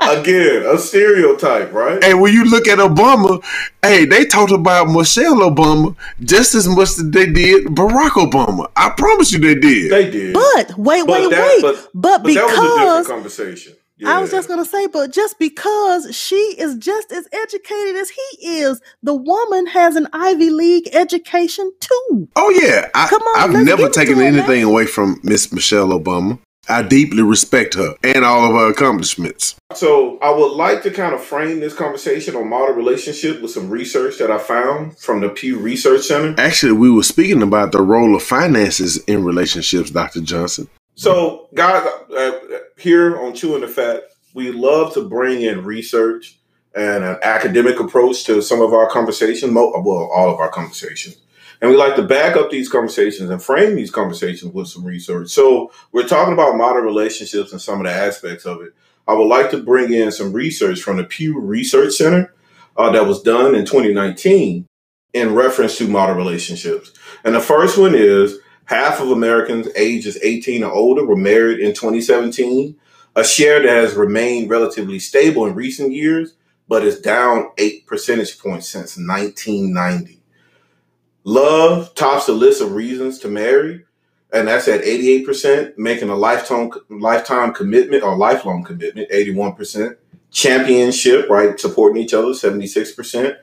Again, a stereotype, right? and when you look at Obama, hey, they talked about Michelle Obama just as much as they did Barack Obama. I promise you they did. They did. But wait, But wait, that- wait. but- But, But that was a different because conversation. I was just gonna say, but just because she is just as educated as he is, the woman has an Ivy League education too. Oh yeah, I, Come on, I've never give it to taken anything man. away from Miss Michelle Obama. I deeply respect her and all of her accomplishments. So I would like to kind of frame this conversation on modern relationship with some research that I found from the Pew Research Center. Actually, we were speaking about the role of finances in relationships, Dr. Johnson. So, guys, uh, here on Chewing the Fat, we love to bring in research and an academic approach to some of our conversations, well, all of our conversations. And we like to back up these conversations and frame these conversations with some research. So, we're talking about modern relationships and some of the aspects of it. I would like to bring in some research from the Pew Research Center uh, that was done in 2019 in reference to modern relationships. And the first one is half of Americans ages 18 or older were married in 2017, a share that has remained relatively stable in recent years, but is down 8 percentage points since 1990. Love tops the list of reasons to marry, and that's at 88%, making a lifetime lifetime commitment or lifelong commitment, 81%. Championship, right, supporting each other, 76%.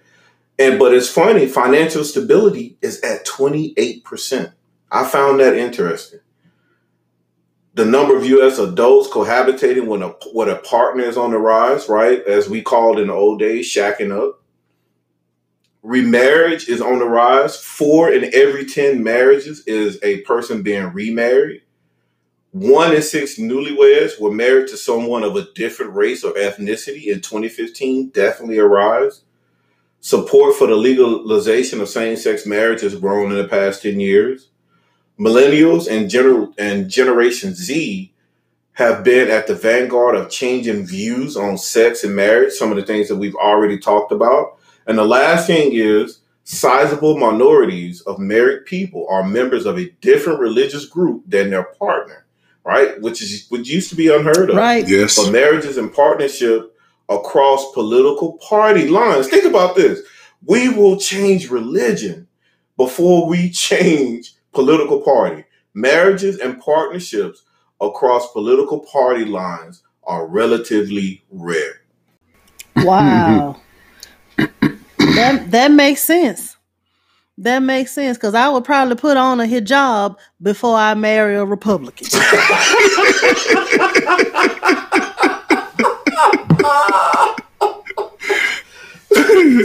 And but it's funny, financial stability is at 28%. I found that interesting. The number of U.S. adults cohabitating when a a partner is on the rise, right, as we called in the old days, shacking up. Remarriage is on the rise. Four in every ten marriages is a person being remarried. One in six newlyweds were married to someone of a different race or ethnicity in 2015. Definitely a rise. Support for the legalization of same-sex marriage has grown in the past 10 years. Millennials and, gener- and Generation Z have been at the vanguard of changing views on sex and marriage, some of the things that we've already talked about. And the last thing is sizable minorities of married people are members of a different religious group than their partner, right? Which is which used to be unheard of Right. Yes. for marriages and partnership across political party lines. Think about this. We will change religion before we change political party. Marriages and partnerships across political party lines are relatively rare. Wow. that that makes sense. That makes sense because I would probably put on a hijab before I marry a Republican.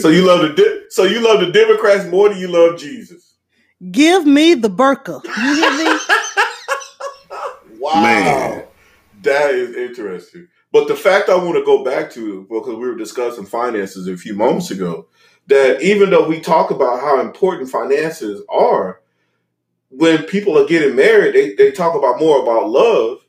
so you love the de- so you love the Democrats more than you love Jesus. Give me the burqa. You hear me? Wow. Man. That is interesting. But the fact I want to go back to, because we were discussing finances a few moments ago, that even though we talk about how important finances are, when people are getting married, they, they talk about more about love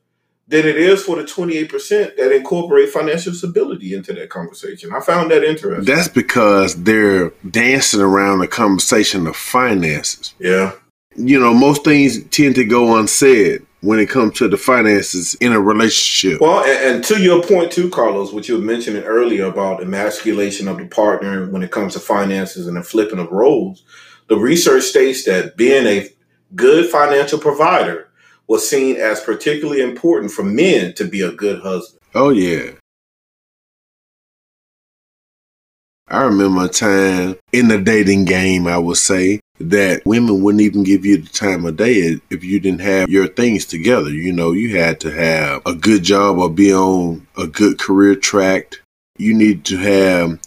than it is for the 28% that incorporate financial stability into that conversation. I found that interesting. That's because they're dancing around the conversation of finances. yeah. You know, most things tend to go unsaid when it comes to the finances in a relationship. Well, and, and to your point too, Carlos, what you were mentioning earlier about emasculation of the partner when it comes to finances and the flipping of roles, the research states that being a good financial provider was seen as particularly important for men to be a good husband. Oh yeah. I remember a time in the dating game, I would say, that women wouldn't even give you the time of day if you didn't have your things together. You know, you had to have a good job or be on a good career track. You need to have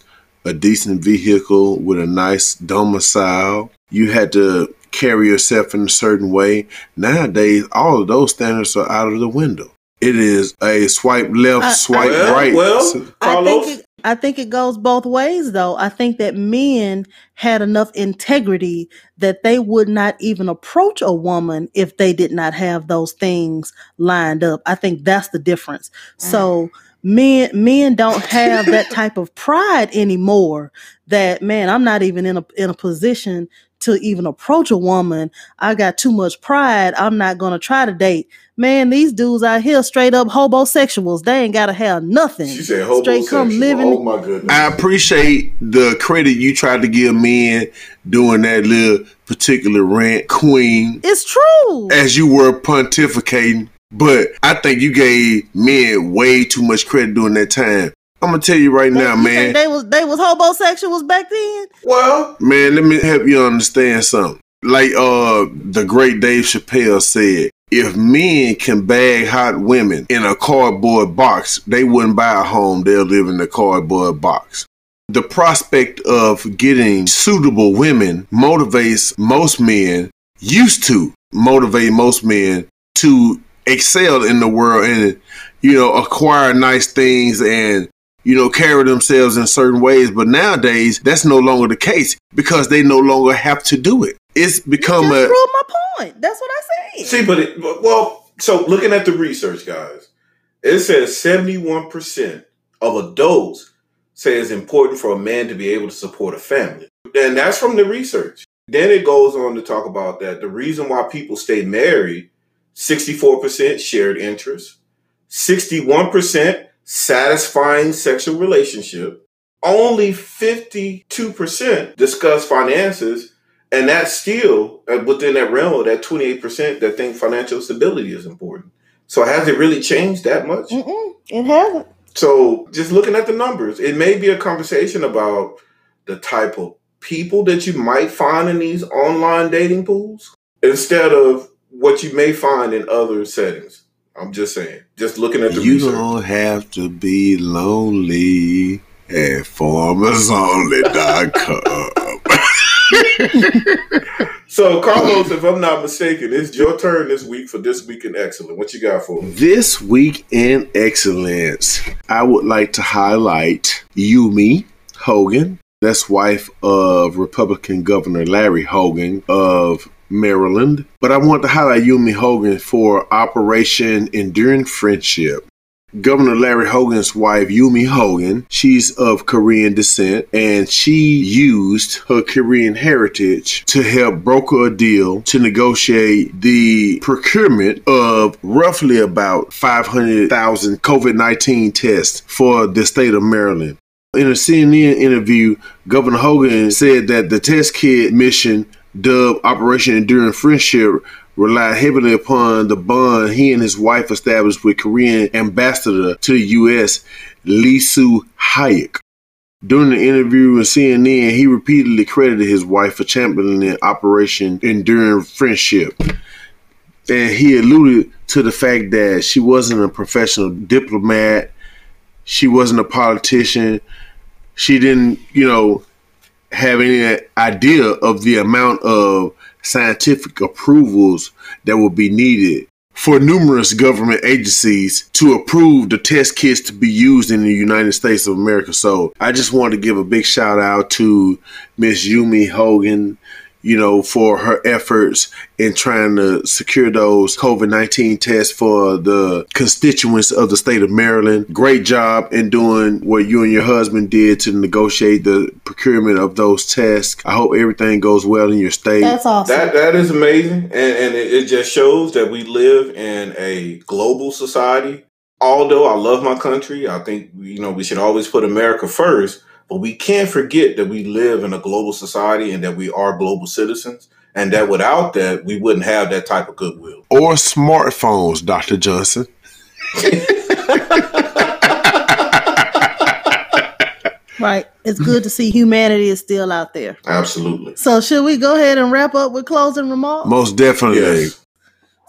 a decent vehicle with a nice domicile. You had to carry yourself in a certain way. Nowadays, all of those standards are out of the window. It is a swipe left, Uh, swipe well, right. well, So- I think it, I think it goes both ways though. I think that men had enough integrity that they would not even approach a woman if they did not have those things lined up. I think that's the difference. So men men don't have that type of pride anymore that man, I'm not even in a in a position to even approach a woman. I got too much pride. I'm not gonna try to date. Man, these dudes out here straight up homosexuals. They ain't gotta have nothing. She said Straight come homosexual. Oh living. Oh my goodness. I appreciate the credit you tried to give men doing that little particular rant, Queen, It's true. as you were pontificating. But I think you gave men way too much credit during that time. I'm gonna tell you right now, You think man. They was they was homosexuals back then. well, Man, let me help you understand something. Like uh the great Dave Chappelle said, if men can bag hot women in a cardboard box, they wouldn't buy a home, they'll live in a cardboard box. The prospect of getting suitable women motivates most men, used to motivate most men to excel in the world and you know acquire nice things and you know, carry themselves in certain ways. But nowadays, that's no longer the case because they no longer have to do it. It's become Just a prove my point. That's what I said. see, but it, well, so looking at the research, guys, it says seventy-one percent of adults say it's important for a man to be able to support a family, and that's from the research. Then it goes on to talk about that the reason why people stay married: sixty-four percent shared interest, sixty-one percent satisfying sexual relationship. Only 52% discuss finances and that's still uh, within that realm of that 28% that think financial stability is important. So has it really changed that much? Mm-mm, it hasn't. So just looking at the numbers, it may be a conversation about the type of people that you might find in these online dating pools instead of what you may find in other settings. I'm just saying, just looking at the you research. don't have to be lonely at farmersonly.com. So, Carlos, if I'm not mistaken, it's your turn this week for this week in excellence. What you got for me? this week in excellence, I would like to highlight Yumi Hogan. That's wife of Republican Governor Larry Hogan of Maryland. But I want to highlight Yumi Hogan for Operation Enduring Friendship. Governor Larry Hogan's wife, Yumi Hogan, she's of Korean descent, and she used her Korean heritage to help broker a deal to negotiate the procurement of roughly about 500,000 COVID 19 tests for the state of Maryland. In a CNN interview, Governor Hogan said that the test kit mission, dubbed Operation Enduring Friendship, relied heavily upon the bond he and his wife established with Korean ambassador to the U.S., Lee Soo Hayek. During the interview with CNN, he repeatedly credited his wife for championing Operation Enduring Friendship. And he alluded to the fact that she wasn't a professional diplomat, she wasn't a politician, she didn't, you know, have any idea of the amount of scientific approvals that would be needed for numerous government agencies to approve the test kits to be used in the United States of America. So I just want to give a big shout out to Miss Yumi Hogan, you know, for her efforts in trying to secure those COVID 19 tests for the constituents of the state of Maryland. Great job in doing what you and your husband did to negotiate the procurement of those tests. I hope everything goes well in your state. That's awesome. That that is amazing, and and it, it just shows that we live in a global society. Although I love my country, I think you know we should always put America first. But we can't forget that we live in a global society and that we are global citizens, and that without that, we wouldn't have that type of goodwill. or smartphones, Dr. Johnson. right. It's good to see humanity is still out there. Absolutely. So should we go ahead and wrap up with closing remarks? Most definitely. Yes.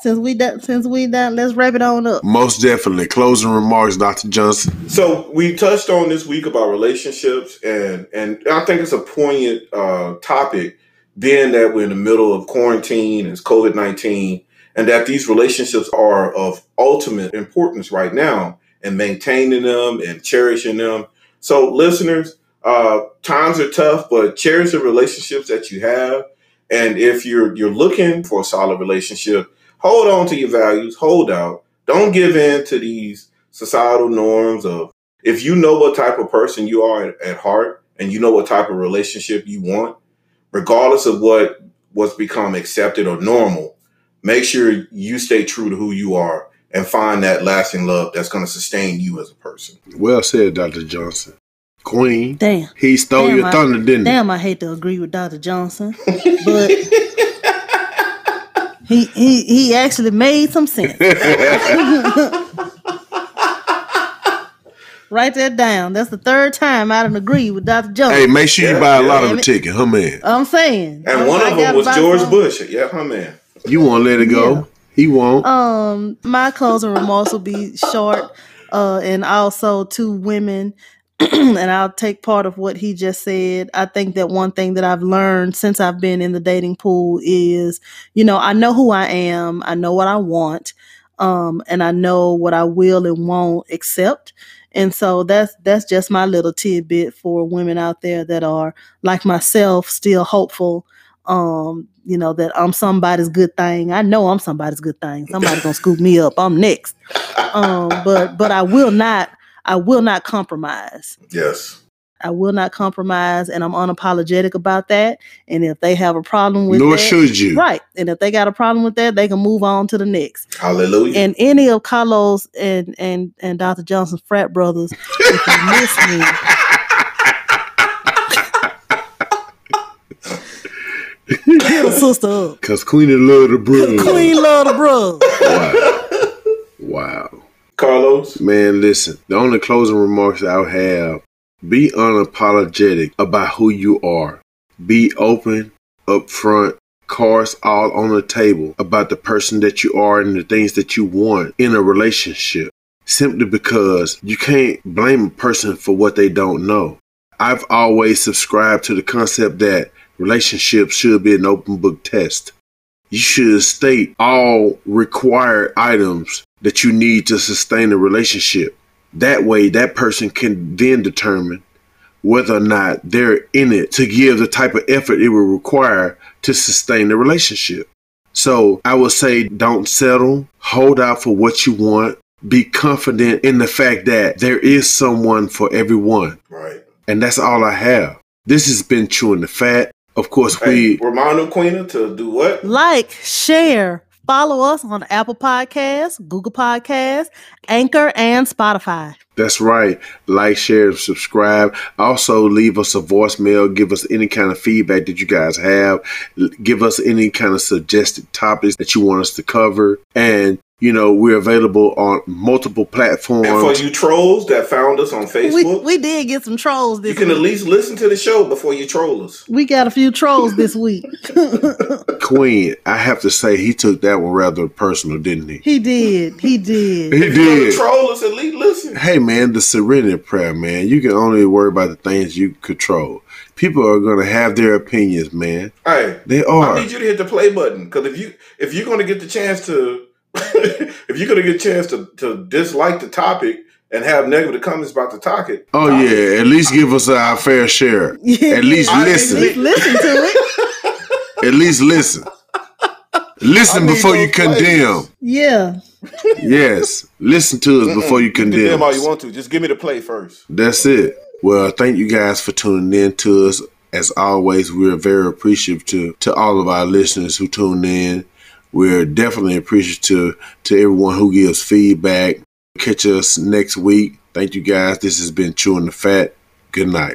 Since we done, since we done, let's wrap it on up. Most definitely. Closing remarks, Dr. Johnson. So we touched on this week about relationships, and and I think it's a poignant uh, topic, being that we're in the middle of quarantine and it's COVID nineteen, and that these relationships are of ultimate importance right now, and maintaining them and cherishing them. So, listeners, uh, times are tough, but cherish the relationships that you have. And if you're you're looking for a solid relationship, hold on to your values, hold out. Don't give in to these societal norms of if you know what type of person you are at, at heart and you know what type of relationship you want, regardless of what what's become accepted or normal, make sure you stay true to who you are and find that lasting love that's going to sustain you as a person. Well said, Dr. Johnson. Queen. Damn. He stole Damn, your I- thunder, didn't he? Damn, I hate to agree with Dr. Johnson, but he he he actually made some sense. Write that down. That's the third time I don't agree with Dr. Jones. Hey, make sure you Yeah, buy a yeah. lot of a Damn ticket, huh, man? I'm saying. And I- one of them was George some. Bush. Yeah, huh, man. You won't let it go. Yeah. He won't. Um, my closing remarks will be short, uh, and also two women, and I'll take part of what he just said. I think that one thing that I've learned since I've been in the dating pool is, you know, I know who I am, I know what I want, um, and I know what I will and won't accept. And so that's that's just my little tidbit for women out there that are like myself, still hopeful um, you know, that I'm somebody's good thing. I know I'm somebody's good thing. Somebody's gonna scoop me up. I'm next. Um, but but I will not I will not compromise. Yes. I will not compromise and I'm unapologetic about that. And if they have a problem with Nor that, should you. right. And if they got a problem with that, they can move on to the next. Hallelujah. And any of Carlos and and and Dr. Johnson's frat brothers, if you're listening, hit a sister up. Cause Queen of love the bro. Queen love the bro. Wow. Wow. Carlos. Man, listen. The only closing remarks I'll have be unapologetic about who you are. Be open, upfront, cards all on the table about the person that you are and the things that you want in a relationship. Simply because you can't blame a person for what they don't know. I've always subscribed to the concept that relationships should be an open book test. You should state all required items that you need to sustain a relationship. That way, that person can then determine whether or not they're in it to give the type of effort it will require to sustain the relationship. So I would say don't settle, hold out for what you want, be confident in the fact that there is someone for everyone. Right. And that's all I have. This has been Chewing the Fat. Of course, Hey, we remind them, Queena, to do what? Like, share, follow us on Apple Podcasts, Google Podcasts, Anchor, and Spotify. That's right. Like, share, subscribe. Also, leave us a voicemail. Give us any kind of feedback that you guys have. Give us any kind of suggested topics that you want us to cover. And, you know, we're available on multiple platforms. And for you trolls that found us on Facebook, we did get some trolls this you can at least listen to the show before you troll us. we got a few trolls this week. Queen, I have to say, he took that one rather personal, didn't he? he did. He did. He If you're did. troll us, at least listen. Hey, man, the serenity prayer, man. You can only worry about the things you control. People are going to have their opinions, man. Hey, They are. I need you to hit the play button because if you if you're gonna get the chance to if you're gonna get a chance to, to dislike the topic and have negative comments about the topic, Oh, topic, yeah. At least give us our fair share. Yeah, At least I- listen. At least listen to it. At least listen. Listen before you those plays. condemn. Yeah. Yes. Listen to us before you You condemn. condemn all you want to. Just give me the play first. That's it. Well, thank you guys for tuning in to us. As always, we're very appreciative to, to all of our listeners who tune in. We're definitely appreciative to everyone who gives feedback. Catch us next week. Thank you guys. This has been Chewing the Fat. Good night.